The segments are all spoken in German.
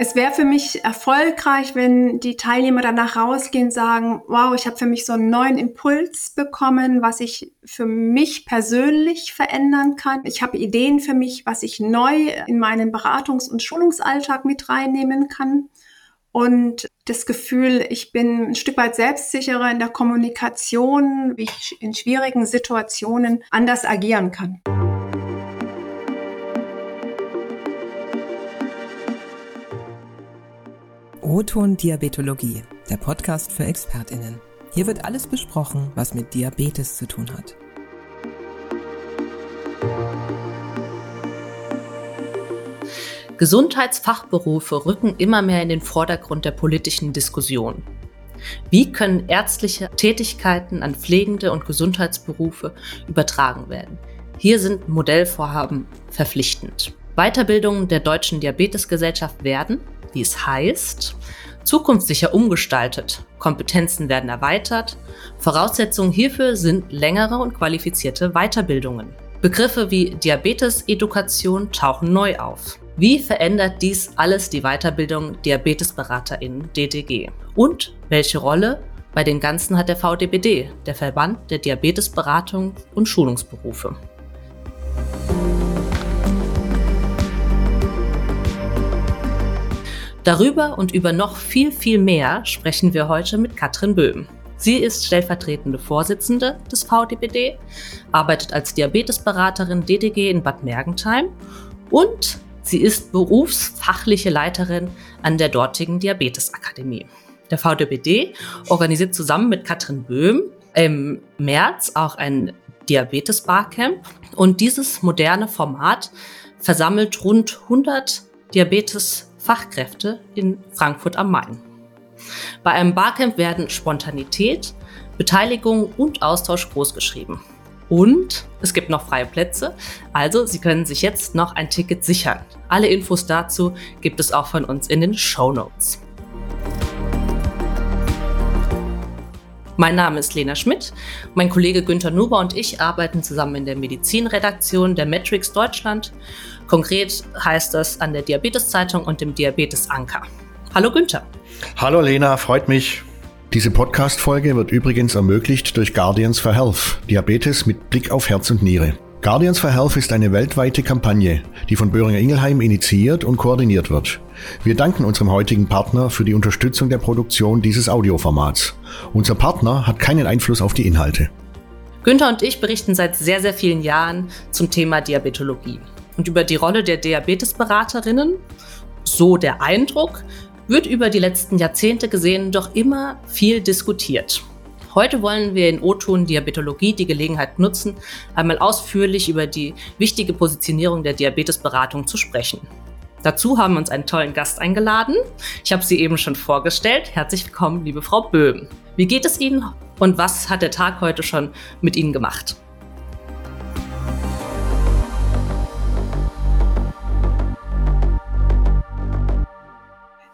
Es wäre für mich erfolgreich, wenn die Teilnehmer danach rausgehen und sagen, wow, ich habe für mich so einen neuen Impuls bekommen, was ich für mich persönlich verändern kann. Ich habe Ideen für mich, was ich neu in meinen Beratungs- und Schulungsalltag mit reinnehmen kann. Und das Gefühl, ich bin ein Stück weit selbstsicherer in der Kommunikation, wie ich in schwierigen Situationen anders agieren kann. O-Ton Diabetologie, der Podcast für ExpertInnen. Hier wird alles besprochen, was mit Diabetes zu tun hat. Gesundheitsfachberufe rücken immer mehr in den Vordergrund der politischen Diskussion. Wie können ärztliche Tätigkeiten an Pflegende und Gesundheitsberufe übertragen werden? Hier sind Modellvorhaben verpflichtend. Weiterbildungen der Deutschen Diabetesgesellschaft werden, wie es heißt, zukunftssicher umgestaltet, Kompetenzen werden erweitert, Voraussetzungen hierfür sind längere und qualifizierte Weiterbildungen. Begriffe wie Diabetes-Edukation tauchen neu auf. Wie verändert dies alles die Weiterbildung DiabetesberaterInnen DDG? Und welche Rolle bei dem Ganzen hat der VDBD, der Verband der Diabetesberatung und Schulungsberufe? Darüber und über noch viel, viel mehr sprechen wir heute mit Katrin Böhm. Sie ist stellvertretende Vorsitzende des VDBD, arbeitet als Diabetesberaterin DDG in Bad Mergentheim und sie ist berufsfachliche Leiterin an der dortigen Diabetesakademie. Der VDBD organisiert zusammen mit Katrin Böhm im März auch ein Diabetes-Barcamp und dieses moderne Format versammelt rund 100 Diabetes Fachkräfte in Frankfurt am Main. Bei einem Barcamp werden Spontanität, Beteiligung und Austausch großgeschrieben. Und es gibt noch freie Plätze, also Sie können sich jetzt noch ein Ticket sichern. Alle Infos dazu gibt es auch von uns in den Show Notes. Mein Name ist Lena Schmidt. Mein Kollege Günther Nuber und ich arbeiten zusammen in der Medizinredaktion der Matrix Deutschland. Konkret heißt das an der Diabetes-Zeitung und dem Diabetes-Anker. Hallo Günther. Hallo Lena, freut mich. Diese Podcast-Folge wird übrigens ermöglicht durch Guardians for Health, Diabetes mit Blick auf Herz und Niere. Guardians for Health ist eine weltweite Kampagne, die von Böhringer Ingelheim initiiert und koordiniert wird. Wir danken unserem heutigen Partner für die Unterstützung der Produktion dieses Audioformats. Unser Partner hat keinen Einfluss auf die Inhalte. Günther und ich berichten seit sehr, sehr vielen Jahren zum Thema Diabetologie. Und über die Rolle der Diabetesberaterinnen, so der Eindruck, wird über die letzten Jahrzehnte gesehen doch immer viel diskutiert. Heute wollen wir in O-Ton Diabetologie die Gelegenheit nutzen, einmal ausführlich über die wichtige Positionierung der Diabetesberatung zu sprechen. Dazu haben wir uns einen tollen Gast eingeladen. Ich habe sie eben schon vorgestellt. Herzlich willkommen, liebe Frau Böhm. Wie geht es Ihnen und was hat der Tag heute schon mit Ihnen gemacht?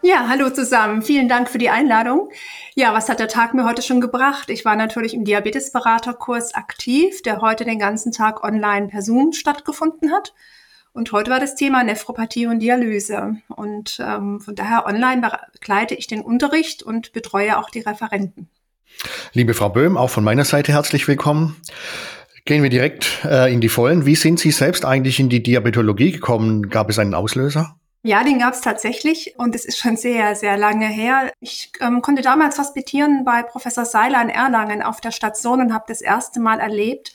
Ja, hallo zusammen. Vielen Dank für die Einladung. Ja, was hat der Tag mir heute schon gebracht? Ich war natürlich im Diabetesberaterkurs aktiv, der heute den ganzen Tag online per Zoom stattgefunden hat. Und heute war das Thema Nephropathie und Dialyse. Und ähm, von daher online begleite ich den Unterricht und betreue auch die Referenten. Liebe Frau Böhm, auch von meiner Seite herzlich willkommen. Gehen wir direkt äh, in die Vollen. Wie sind Sie selbst eigentlich in die Diabetologie gekommen? Gab es einen Auslöser? Ja, den gab es tatsächlich und es ist schon sehr, sehr lange her. Ich ähm, konnte damals hospitieren bei Professor Seiler in Erlangen auf der Station und habe das erste Mal erlebt,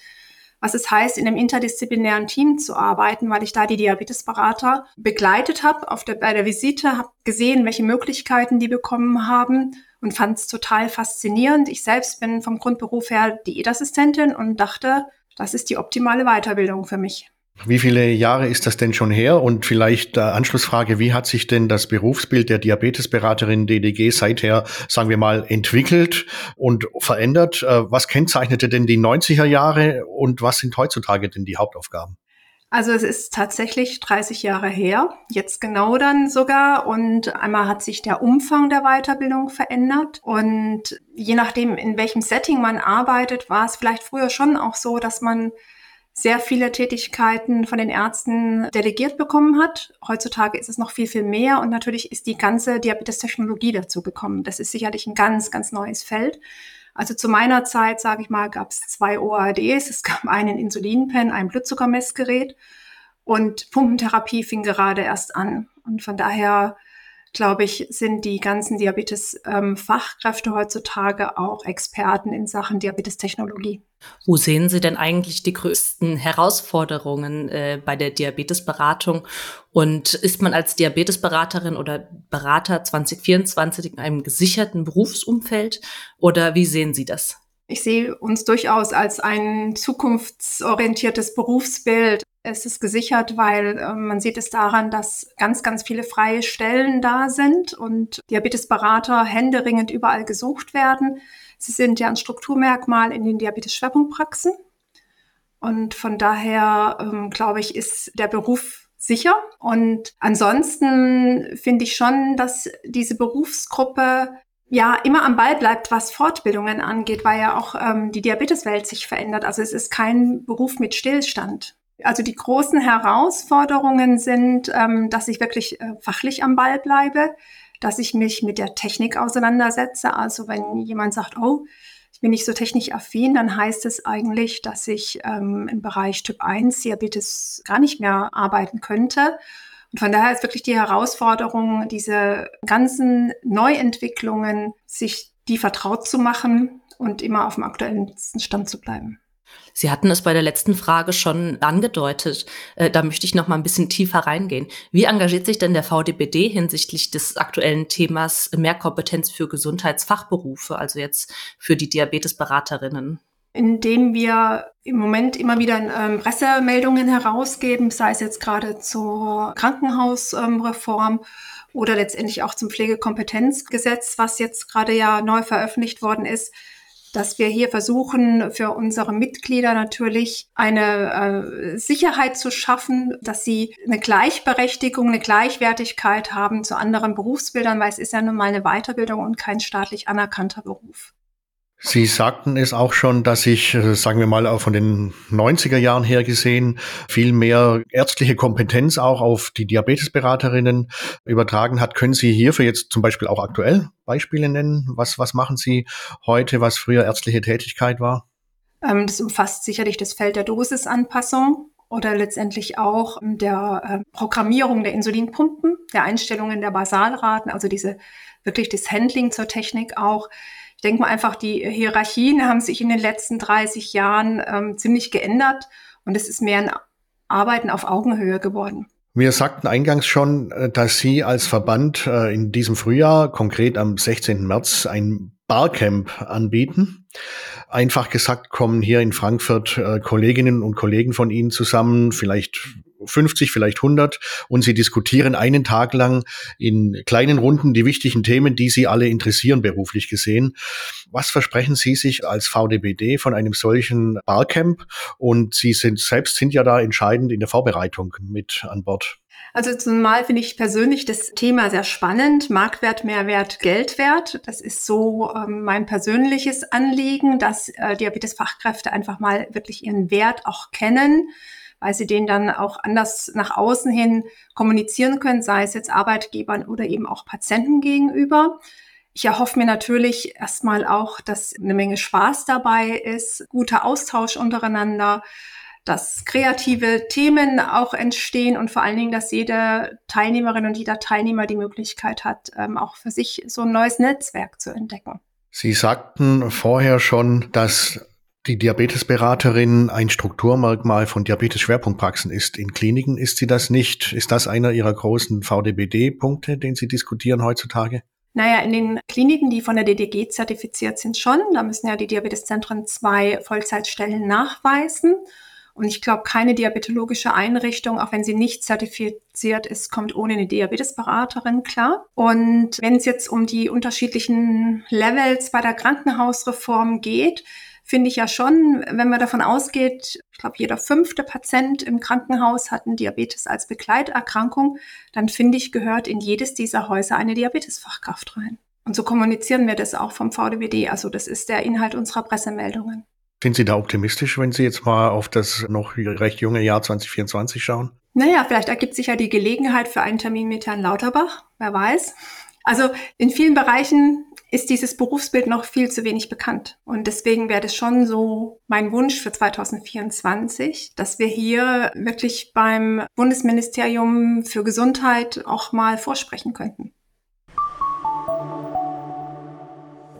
was es heißt, in einem interdisziplinären Team zu arbeiten, weil ich da die Diabetesberater begleitet habe der, bei der Visite, habe gesehen, welche Möglichkeiten die bekommen haben und fand es total faszinierend. Ich selbst bin vom Grundberuf her Diätassistentin und dachte, das ist die optimale Weiterbildung für mich. Wie viele Jahre ist das denn schon her? Und vielleicht äh, Anschlussfrage, wie hat sich denn das Berufsbild der Diabetesberaterin DDG seither, sagen wir mal, entwickelt und verändert? Äh, was kennzeichnete denn die 90er Jahre und was sind heutzutage denn die Hauptaufgaben? Also es ist tatsächlich 30 Jahre her, jetzt genau dann sogar. Und einmal hat sich der Umfang der Weiterbildung verändert. Und je nachdem, in welchem Setting man arbeitet, war es vielleicht früher schon auch so, dass man sehr viele Tätigkeiten von den Ärzten delegiert bekommen hat. Heutzutage ist es noch viel, viel mehr und natürlich ist die ganze Diabetestechnologie dazu gekommen. Das ist sicherlich ein ganz, ganz neues Feld. Also zu meiner Zeit, sage ich mal, gab es zwei OADs. Es gab einen Insulinpen, ein Blutzuckermessgerät und Pumpentherapie fing gerade erst an. Und von daher glaube ich, sind die ganzen Diabetes-Fachkräfte ähm, heutzutage auch Experten in Sachen Diabetestechnologie. Wo sehen Sie denn eigentlich die größten Herausforderungen äh, bei der Diabetesberatung? Und ist man als Diabetesberaterin oder Berater 2024 in einem gesicherten Berufsumfeld? Oder wie sehen Sie das? Ich sehe uns durchaus als ein zukunftsorientiertes Berufsbild. Es ist gesichert, weil äh, man sieht es daran, dass ganz, ganz viele freie Stellen da sind und Diabetesberater händeringend überall gesucht werden. Sie sind ja ein Strukturmerkmal in den Diabetes-Schwerpunktpraxen. Und von daher, ähm, glaube ich, ist der Beruf sicher. Und ansonsten finde ich schon, dass diese Berufsgruppe ja immer am Ball bleibt, was Fortbildungen angeht, weil ja auch ähm, die Diabeteswelt sich verändert. Also es ist kein Beruf mit Stillstand. Also die großen Herausforderungen sind, ähm, dass ich wirklich äh, fachlich am Ball bleibe, dass ich mich mit der Technik auseinandersetze. Also wenn jemand sagt, oh, ich bin nicht so technisch affin, dann heißt es eigentlich, dass ich ähm, im Bereich Typ 1 Diabetes gar nicht mehr arbeiten könnte. Und von daher ist wirklich die Herausforderung, diese ganzen Neuentwicklungen, sich die vertraut zu machen und immer auf dem aktuellen Stand zu bleiben. Sie hatten es bei der letzten Frage schon angedeutet. Äh, da möchte ich noch mal ein bisschen tiefer reingehen. Wie engagiert sich denn der VDBD hinsichtlich des aktuellen Themas Mehrkompetenz für Gesundheitsfachberufe, also jetzt für die Diabetesberaterinnen? Indem wir im Moment immer wieder ähm, Pressemeldungen herausgeben, sei es jetzt gerade zur Krankenhausreform ähm, oder letztendlich auch zum Pflegekompetenzgesetz, was jetzt gerade ja neu veröffentlicht worden ist dass wir hier versuchen, für unsere Mitglieder natürlich eine äh, Sicherheit zu schaffen, dass sie eine Gleichberechtigung, eine Gleichwertigkeit haben zu anderen Berufsbildern, weil es ist ja nun mal eine Weiterbildung und kein staatlich anerkannter Beruf. Sie sagten es auch schon, dass sich, äh, sagen wir mal, auch von den 90er Jahren her gesehen, viel mehr ärztliche Kompetenz auch auf die Diabetesberaterinnen übertragen hat. Können Sie hierfür jetzt zum Beispiel auch aktuell Beispiele nennen? Was, was machen Sie heute, was früher ärztliche Tätigkeit war? Ähm, das umfasst sicherlich das Feld der Dosisanpassung oder letztendlich auch der äh, Programmierung der Insulinpumpen, der Einstellungen der Basalraten, also diese wirklich das Handling zur Technik auch ich denke mal einfach, die Hierarchien haben sich in den letzten 30 Jahren ähm, ziemlich geändert und es ist mehr ein Arbeiten auf Augenhöhe geworden. Wir sagten eingangs schon, äh, dass Sie als Verband äh, in diesem Frühjahr, konkret am 16. März, ein Barcamp anbieten. Einfach gesagt kommen hier in Frankfurt äh, Kolleginnen und Kollegen von Ihnen zusammen, vielleicht 50, vielleicht 100 und sie diskutieren einen Tag lang in kleinen Runden die wichtigen Themen, die sie alle interessieren beruflich gesehen. Was versprechen Sie sich als VDBD von einem solchen Barcamp? Und Sie sind selbst sind ja da entscheidend in der Vorbereitung mit an Bord. Also zumal finde ich persönlich das Thema sehr spannend. Marktwert, Mehrwert, Geldwert. Das ist so ähm, mein persönliches Anliegen, dass äh, Diabetesfachkräfte einfach mal wirklich ihren Wert auch kennen weil sie den dann auch anders nach außen hin kommunizieren können, sei es jetzt Arbeitgebern oder eben auch Patienten gegenüber. Ich erhoffe mir natürlich erstmal auch, dass eine Menge Spaß dabei ist, guter Austausch untereinander, dass kreative Themen auch entstehen und vor allen Dingen, dass jede Teilnehmerin und jeder Teilnehmer die Möglichkeit hat, ähm, auch für sich so ein neues Netzwerk zu entdecken. Sie sagten vorher schon, dass die Diabetesberaterin ein Strukturmerkmal von Diabetes-Schwerpunktpraxen ist. In Kliniken ist sie das nicht. Ist das einer Ihrer großen VDBD-Punkte, den Sie diskutieren heutzutage? Naja, in den Kliniken, die von der DDG zertifiziert sind, schon. Da müssen ja die Diabeteszentren zwei Vollzeitstellen nachweisen. Und ich glaube, keine diabetologische Einrichtung, auch wenn sie nicht zertifiziert ist, kommt ohne eine Diabetesberaterin klar. Und wenn es jetzt um die unterschiedlichen Levels bei der Krankenhausreform geht, finde ich ja schon, wenn man davon ausgeht, ich glaube, jeder fünfte Patient im Krankenhaus hat einen Diabetes als Begleiterkrankung, dann finde ich, gehört in jedes dieser Häuser eine Diabetesfachkraft rein. Und so kommunizieren wir das auch vom VDWD. Also das ist der Inhalt unserer Pressemeldungen. Sind Sie da optimistisch, wenn Sie jetzt mal auf das noch recht junge Jahr 2024 schauen? Naja, vielleicht ergibt sich ja die Gelegenheit für einen Termin mit Herrn Lauterbach, wer weiß. Also in vielen Bereichen ist dieses Berufsbild noch viel zu wenig bekannt. Und deswegen wäre das schon so mein Wunsch für 2024, dass wir hier wirklich beim Bundesministerium für Gesundheit auch mal vorsprechen könnten.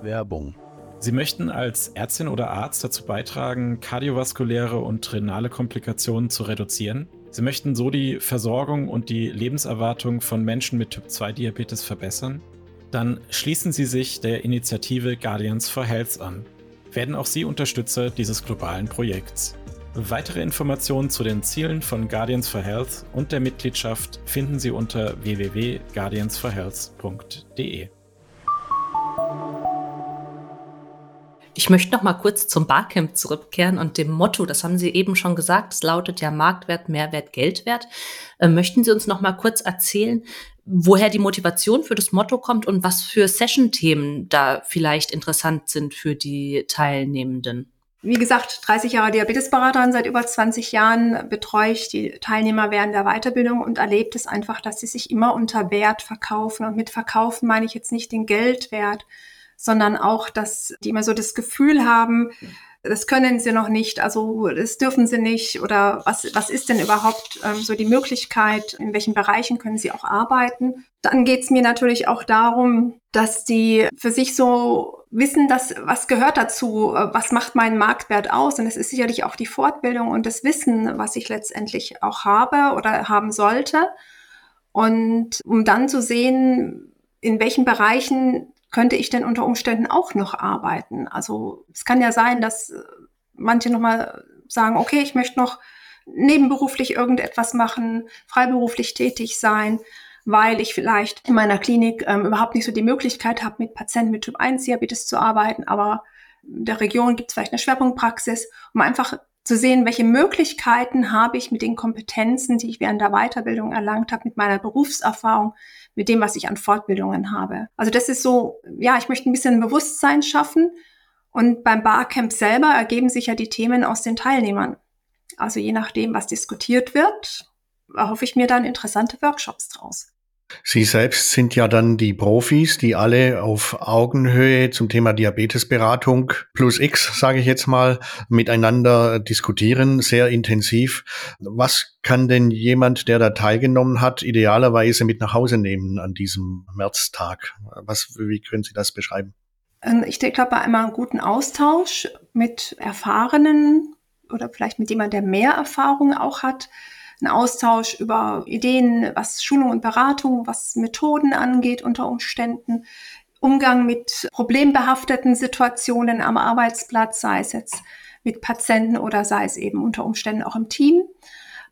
Werbung. Sie möchten als Ärztin oder Arzt dazu beitragen, kardiovaskuläre und renale Komplikationen zu reduzieren? Sie möchten so die Versorgung und die Lebenserwartung von Menschen mit Typ-2-Diabetes verbessern? Dann schließen Sie sich der Initiative Guardians for Health an. Werden auch Sie Unterstützer dieses globalen Projekts. Weitere Informationen zu den Zielen von Guardians for Health und der Mitgliedschaft finden Sie unter www.guardiansforhealth.de. Ich möchte noch mal kurz zum Barcamp zurückkehren und dem Motto, das haben Sie eben schon gesagt, es lautet ja Marktwert, Mehrwert, Geldwert. Äh, möchten Sie uns noch mal kurz erzählen, woher die Motivation für das Motto kommt und was für Session-Themen da vielleicht interessant sind für die Teilnehmenden? Wie gesagt, 30 Jahre Diabetesberaterin, seit über 20 Jahren betreue ich die Teilnehmer während der Weiterbildung und erlebt es einfach, dass sie sich immer unter Wert verkaufen. Und mit verkaufen meine ich jetzt nicht den Geldwert, sondern auch, dass die immer so das Gefühl haben, das können sie noch nicht, also das dürfen sie nicht oder was, was ist denn überhaupt ähm, so die Möglichkeit, in welchen Bereichen können sie auch arbeiten. Dann geht es mir natürlich auch darum, dass die für sich so wissen, dass was gehört dazu, äh, was macht meinen Marktwert aus und es ist sicherlich auch die Fortbildung und das Wissen, was ich letztendlich auch habe oder haben sollte. Und um dann zu sehen, in welchen Bereichen könnte ich denn unter Umständen auch noch arbeiten? Also es kann ja sein, dass äh, manche nochmal sagen, okay, ich möchte noch nebenberuflich irgendetwas machen, freiberuflich tätig sein, weil ich vielleicht in meiner Klinik ähm, überhaupt nicht so die Möglichkeit habe, mit Patienten mit Typ 1 Diabetes zu arbeiten, aber in der Region gibt es vielleicht eine Schwerpunktpraxis, um einfach zu sehen, welche Möglichkeiten habe ich mit den Kompetenzen, die ich während der Weiterbildung erlangt habe, mit meiner Berufserfahrung, mit dem, was ich an Fortbildungen habe. Also das ist so, ja, ich möchte ein bisschen Bewusstsein schaffen. Und beim Barcamp selber ergeben sich ja die Themen aus den Teilnehmern. Also je nachdem, was diskutiert wird, erhoffe ich mir dann interessante Workshops draus. Sie selbst sind ja dann die Profis, die alle auf Augenhöhe zum Thema Diabetesberatung plus X, sage ich jetzt mal, miteinander diskutieren, sehr intensiv. Was kann denn jemand, der da teilgenommen hat, idealerweise mit nach Hause nehmen an diesem Märztag? Was, wie können Sie das beschreiben? Ähm, ich glaube, bei einmal einen guten Austausch mit Erfahrenen oder vielleicht mit jemandem, der mehr Erfahrung auch hat, ein Austausch über Ideen, was Schulung und Beratung, was Methoden angeht unter Umständen, Umgang mit problembehafteten Situationen am Arbeitsplatz, sei es jetzt mit Patienten oder sei es eben unter Umständen auch im Team.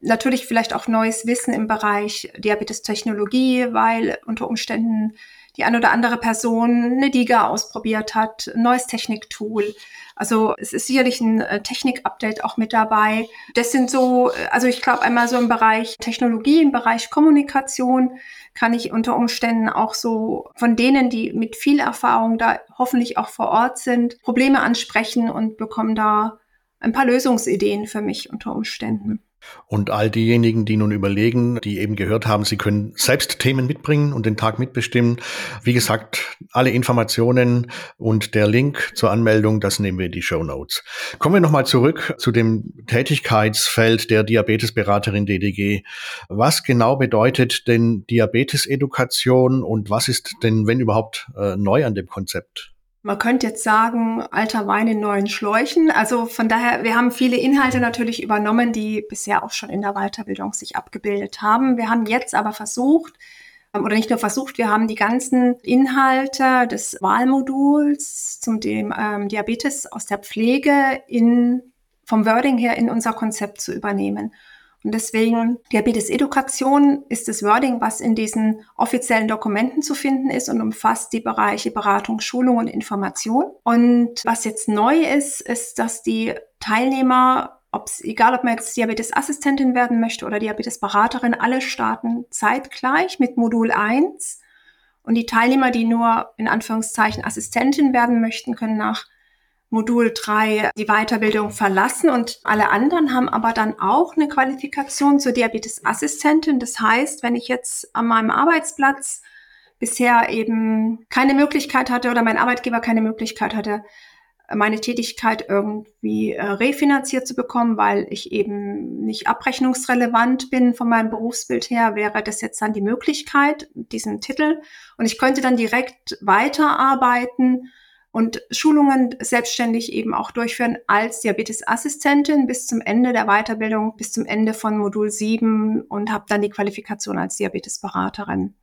Natürlich vielleicht auch neues Wissen im Bereich Diabetestechnologie, weil unter Umständen die eine oder andere Person eine DIGA ausprobiert hat, ein neues Techniktool. Also es ist sicherlich ein äh, Technik-Update auch mit dabei. Das sind so, äh, also ich glaube einmal so im Bereich Technologie, im Bereich Kommunikation kann ich unter Umständen auch so von denen, die mit viel Erfahrung da hoffentlich auch vor Ort sind, Probleme ansprechen und bekommen da ein paar Lösungsideen für mich unter Umständen. Und all diejenigen, die nun überlegen, die eben gehört haben, sie können selbst Themen mitbringen und den Tag mitbestimmen. Wie gesagt, alle Informationen und der Link zur Anmeldung, das nehmen wir in die Show Notes. Kommen wir nochmal zurück zu dem Tätigkeitsfeld der Diabetesberaterin DDG. Was genau bedeutet denn Diabetesedukation und was ist denn, wenn überhaupt, äh, neu an dem Konzept? Man könnte jetzt sagen, alter Wein in neuen Schläuchen. Also von daher, wir haben viele Inhalte natürlich übernommen, die bisher auch schon in der Weiterbildung sich abgebildet haben. Wir haben jetzt aber versucht, ähm, oder nicht nur versucht, wir haben die ganzen Inhalte des Wahlmoduls zum dem ähm, Diabetes aus der Pflege in, vom Wording her in unser Konzept zu übernehmen. Und deswegen Diabetes-Edukation ist das Wording, was in diesen offiziellen Dokumenten zu finden ist und umfasst die Bereiche Beratung, Schulung und Information. Und was jetzt neu ist, ist, dass die Teilnehmer, ob's, egal ob man jetzt Diabetes-Assistentin werden möchte oder Diabetes-Beraterin, alle starten zeitgleich mit Modul 1. Und die Teilnehmer, die nur in Anführungszeichen Assistentin werden möchten, können nach Modul 3 die Weiterbildung verlassen und alle anderen haben aber dann auch eine Qualifikation zur Diabetesassistentin. Das heißt, wenn ich jetzt an meinem Arbeitsplatz bisher eben keine Möglichkeit hatte oder mein Arbeitgeber keine Möglichkeit hatte, meine Tätigkeit irgendwie äh, refinanziert zu bekommen, weil ich eben nicht abrechnungsrelevant bin von meinem Berufsbild her, wäre das jetzt dann die Möglichkeit, diesen Titel. Und ich könnte dann direkt weiterarbeiten und Schulungen selbstständig eben auch durchführen als Diabetesassistentin bis zum Ende der Weiterbildung, bis zum Ende von Modul 7 und habe dann die Qualifikation als Diabetesberaterin.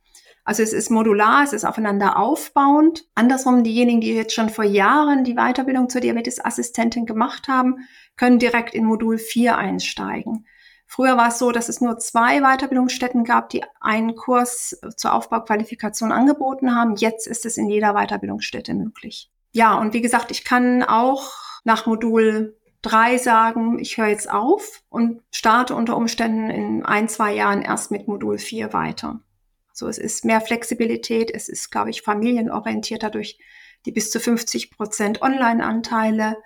Also es ist modular, es ist aufeinander aufbauend. Andersrum, diejenigen, die jetzt schon vor Jahren die Weiterbildung zur Diabetesassistentin gemacht haben, können direkt in Modul 4 einsteigen. Früher war es so, dass es nur zwei Weiterbildungsstätten gab, die einen Kurs zur Aufbauqualifikation angeboten haben. Jetzt ist es in jeder Weiterbildungsstätte möglich. Ja, und wie gesagt, ich kann auch nach Modul 3 sagen, ich höre jetzt auf und starte unter Umständen in ein, zwei Jahren erst mit Modul 4 weiter. So, es ist mehr Flexibilität, es ist, glaube ich, familienorientierter durch die bis zu 50 Prozent Online-Anteile.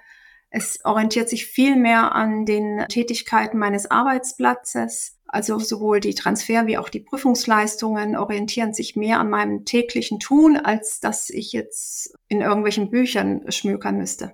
Es orientiert sich viel mehr an den Tätigkeiten meines Arbeitsplatzes. Also sowohl die Transfer- wie auch die Prüfungsleistungen orientieren sich mehr an meinem täglichen Tun, als dass ich jetzt in irgendwelchen Büchern schmökern müsste.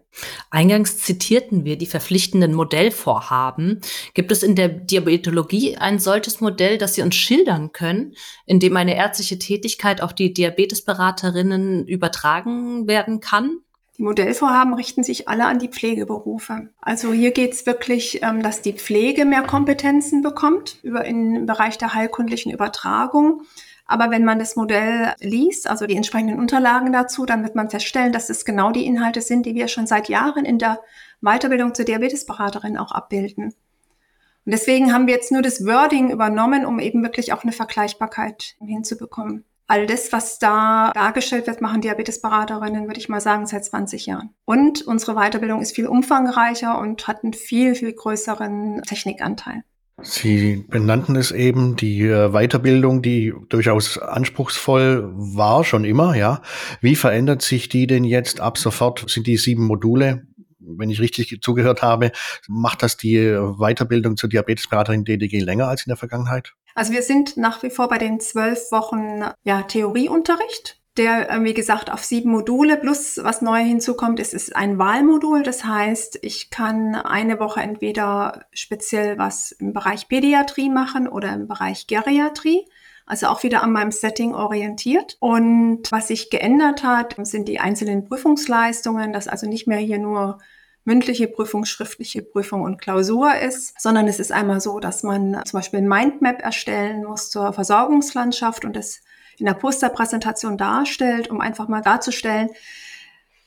Eingangs zitierten wir die verpflichtenden Modellvorhaben. Gibt es in der Diabetologie ein solches Modell, das Sie uns schildern können, in dem eine ärztliche Tätigkeit auf die Diabetesberaterinnen übertragen werden kann? Die Modellvorhaben richten sich alle an die Pflegeberufe. Also hier geht es wirklich, ähm, dass die Pflege mehr Kompetenzen bekommt über im Bereich der heilkundlichen Übertragung. Aber wenn man das Modell liest, also die entsprechenden Unterlagen dazu, dann wird man feststellen, dass es genau die Inhalte sind, die wir schon seit Jahren in der Weiterbildung zur Diabetesberaterin auch abbilden. Und deswegen haben wir jetzt nur das Wording übernommen, um eben wirklich auch eine Vergleichbarkeit hinzubekommen all das, was da dargestellt wird, machen Diabetesberaterinnen, würde ich mal sagen, seit 20 Jahren. Und unsere Weiterbildung ist viel umfangreicher und hat einen viel, viel größeren Technikanteil. Sie benannten es eben, die äh, Weiterbildung, die durchaus anspruchsvoll war, schon immer, ja. Wie verändert sich die denn jetzt ab sofort? Sind die sieben Module wenn ich richtig zugehört habe, macht das die Weiterbildung zur Diabetesberaterin DDG länger als in der Vergangenheit? Also wir sind nach wie vor bei den zwölf Wochen ja, Theorieunterricht der, äh, wie gesagt, auf sieben Module plus was neu hinzukommt, ist, ist ein Wahlmodul. Das heißt, ich kann eine Woche entweder speziell was im Bereich Pädiatrie machen oder im Bereich Geriatrie. Also auch wieder an meinem Setting orientiert. Und was sich geändert hat, sind die einzelnen Prüfungsleistungen, dass also nicht mehr hier nur mündliche Prüfung, schriftliche Prüfung und Klausur ist, sondern es ist einmal so, dass man zum Beispiel ein Mindmap erstellen muss zur Versorgungslandschaft und das in der Posterpräsentation darstellt, um einfach mal darzustellen,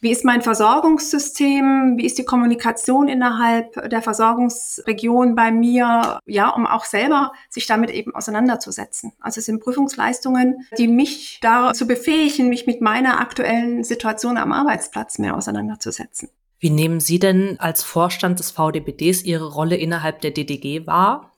wie ist mein Versorgungssystem? Wie ist die Kommunikation innerhalb der Versorgungsregion bei mir? Ja, um auch selber sich damit eben auseinanderzusetzen. Also es sind Prüfungsleistungen, die mich dazu befähigen, mich mit meiner aktuellen Situation am Arbeitsplatz mehr auseinanderzusetzen. Wie nehmen Sie denn als Vorstand des VDBDs Ihre Rolle innerhalb der DDG wahr?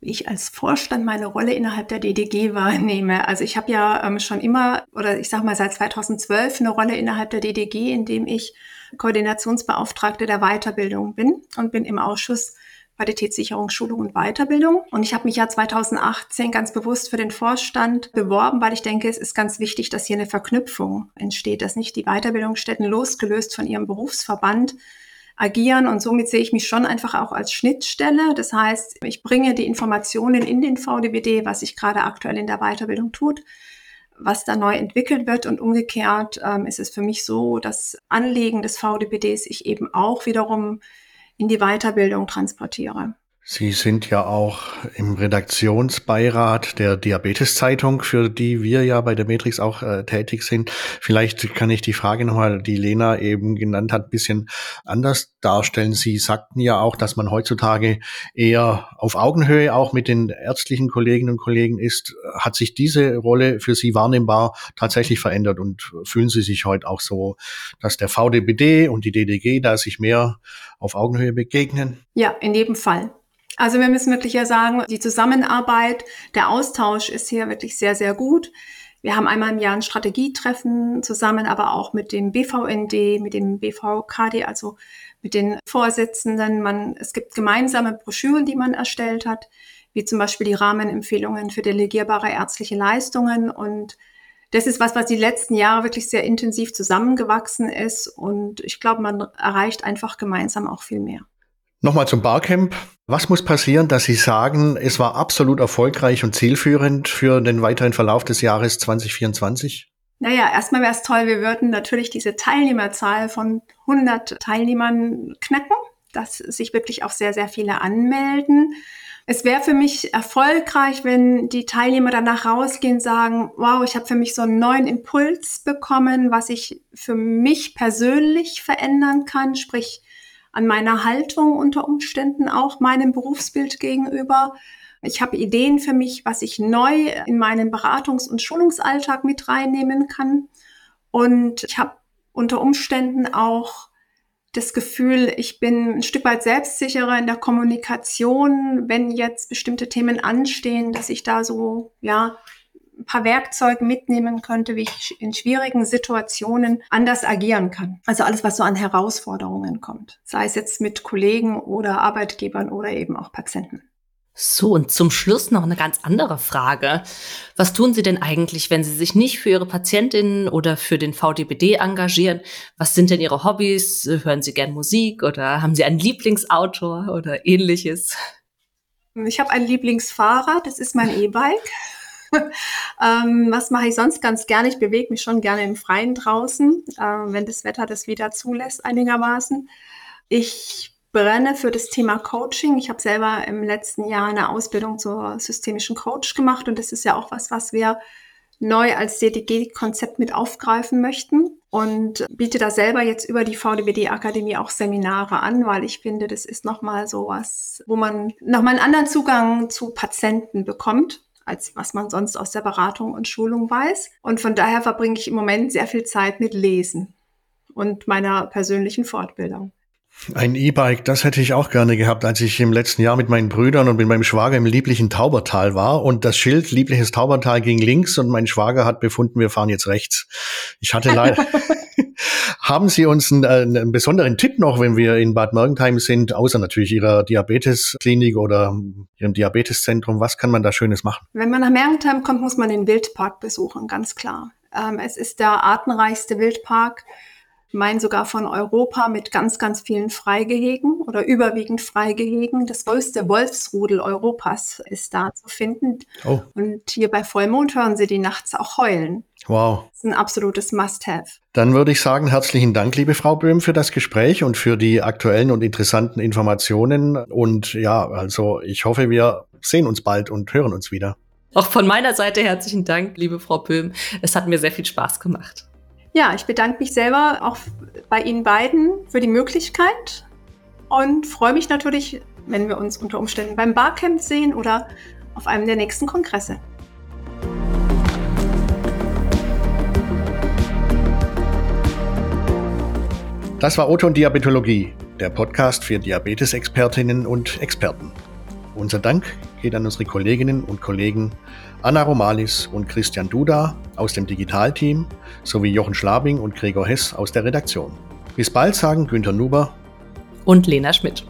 ich als Vorstand meine Rolle innerhalb der DDG wahrnehme. Also ich habe ja ähm, schon immer, oder ich sage mal seit 2012, eine Rolle innerhalb der DDG, in dem ich Koordinationsbeauftragte der Weiterbildung bin und bin im Ausschuss Qualitätssicherung, Schulung und Weiterbildung. Und ich habe mich ja 2018 ganz bewusst für den Vorstand beworben, weil ich denke, es ist ganz wichtig, dass hier eine Verknüpfung entsteht, dass nicht die Weiterbildungsstätten losgelöst von ihrem Berufsverband agieren und somit sehe ich mich schon einfach auch als Schnittstelle. Das heißt, ich bringe die Informationen in den VDBD, was sich gerade aktuell in der Weiterbildung tut, was da neu entwickelt wird und umgekehrt ähm, ist es für mich so, dass Anliegen des VDBDs ich eben auch wiederum in die Weiterbildung transportiere. Sie sind ja auch im Redaktionsbeirat der Diabetes-Zeitung, für die wir ja bei der Matrix auch äh, tätig sind. Vielleicht kann ich die Frage nochmal, die Lena eben genannt hat, bisschen anders darstellen. Sie sagten ja auch, dass man heutzutage eher auf Augenhöhe auch mit den ärztlichen Kolleginnen und Kollegen ist. Hat sich diese Rolle für Sie wahrnehmbar tatsächlich verändert und fühlen Sie sich heute auch so, dass der VDBD und die DDG da sich mehr auf Augenhöhe begegnen? Ja, in jedem Fall. Also wir müssen wirklich ja sagen, die Zusammenarbeit, der Austausch ist hier wirklich sehr, sehr gut. Wir haben einmal im Jahr ein Strategietreffen zusammen, aber auch mit dem BVND, mit dem BVKD, also mit den Vorsitzenden. Man, es gibt gemeinsame Broschüren, die man erstellt hat, wie zum Beispiel die Rahmenempfehlungen für delegierbare ärztliche Leistungen. Und das ist was, was die letzten Jahre wirklich sehr intensiv zusammengewachsen ist. Und ich glaube, man erreicht einfach gemeinsam auch viel mehr. Nochmal zum Barcamp. Was muss passieren, dass Sie sagen, es war absolut erfolgreich und zielführend für den weiteren Verlauf des Jahres 2024? Naja, erstmal wäre es toll, wir würden natürlich diese Teilnehmerzahl von 100 Teilnehmern knacken, dass sich wirklich auch sehr, sehr viele anmelden. Es wäre für mich erfolgreich, wenn die Teilnehmer danach rausgehen, sagen, wow, ich habe für mich so einen neuen Impuls bekommen, was ich für mich persönlich verändern kann, sprich an meiner Haltung unter Umständen auch meinem Berufsbild gegenüber. Ich habe Ideen für mich, was ich neu in meinen Beratungs- und Schulungsalltag mit reinnehmen kann. Und ich habe unter Umständen auch das Gefühl, ich bin ein Stück weit selbstsicherer in der Kommunikation, wenn jetzt bestimmte Themen anstehen, dass ich da so, ja, ein paar Werkzeuge mitnehmen könnte, wie ich in schwierigen Situationen anders agieren kann. Also alles, was so an Herausforderungen kommt, sei es jetzt mit Kollegen oder Arbeitgebern oder eben auch Patienten. So, und zum Schluss noch eine ganz andere Frage. Was tun Sie denn eigentlich, wenn Sie sich nicht für Ihre Patientinnen oder für den VDBD engagieren? Was sind denn Ihre Hobbys? Hören Sie gern Musik oder haben Sie einen Lieblingsautor oder ähnliches? Ich habe ein Lieblingsfahrrad, das ist mein E-Bike. ähm, was mache ich sonst ganz gerne? Ich bewege mich schon gerne im Freien draußen, äh, wenn das Wetter das wieder zulässt einigermaßen. Ich brenne für das Thema Coaching. Ich habe selber im letzten Jahr eine Ausbildung zur systemischen Coach gemacht und das ist ja auch was, was wir neu als CDG-Konzept mit aufgreifen möchten und biete da selber jetzt über die VDBD-Akademie auch Seminare an, weil ich finde, das ist nochmal so was, wo man nochmal einen anderen Zugang zu Patienten bekommt als was man sonst aus der Beratung und Schulung weiß. Und von daher verbringe ich im Moment sehr viel Zeit mit Lesen und meiner persönlichen Fortbildung. Ein E-Bike, das hätte ich auch gerne gehabt, als ich im letzten Jahr mit meinen Brüdern und mit meinem Schwager im lieblichen Taubertal war und das Schild liebliches Taubertal ging links und mein Schwager hat befunden, wir fahren jetzt rechts. Ich hatte leider. Haben Sie uns einen, äh, einen, besonderen Tipp noch, wenn wir in Bad Mergentheim sind, außer natürlich Ihrer Diabetesklinik oder Ihrem Diabeteszentrum? Was kann man da Schönes machen? Wenn man nach Mergentheim kommt, muss man den Wildpark besuchen, ganz klar. Ähm, es ist der artenreichste Wildpark meine sogar von Europa mit ganz, ganz vielen Freigehegen oder überwiegend Freigehegen. Das größte Wolfsrudel Europas ist da zu finden. Oh. Und hier bei Vollmond hören Sie die nachts auch heulen. Wow. Das ist ein absolutes Must-Have. Dann würde ich sagen, herzlichen Dank, liebe Frau Böhm, für das Gespräch und für die aktuellen und interessanten Informationen. Und ja, also ich hoffe, wir sehen uns bald und hören uns wieder. Auch von meiner Seite herzlichen Dank, liebe Frau Böhm. Es hat mir sehr viel Spaß gemacht. Ja, ich bedanke mich selber auch bei Ihnen beiden für die Möglichkeit und freue mich natürlich, wenn wir uns unter Umständen beim Barcamp sehen oder auf einem der nächsten Kongresse. Das war Otto und Diabetologie, der Podcast für Diabetesexpertinnen und Experten. Unser Dank geht an unsere Kolleginnen und Kollegen Anna Romalis und Christian Duda aus dem Digitalteam sowie Jochen Schlabing und Gregor Hess aus der Redaktion. Bis bald sagen Günter Nuber und Lena Schmidt.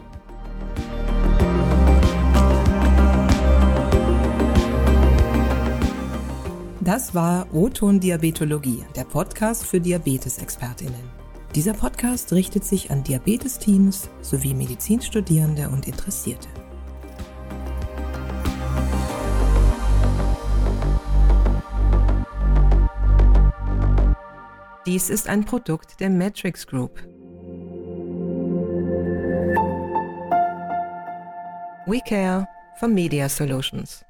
Das war O-Ton Diabetologie, der Podcast für Diabetesexpertinnen. Dieser Podcast richtet sich an Diabetesteams sowie Medizinstudierende und Interessierte. Dies ist ein Produkt der Matrix Group. We Care for Media Solutions.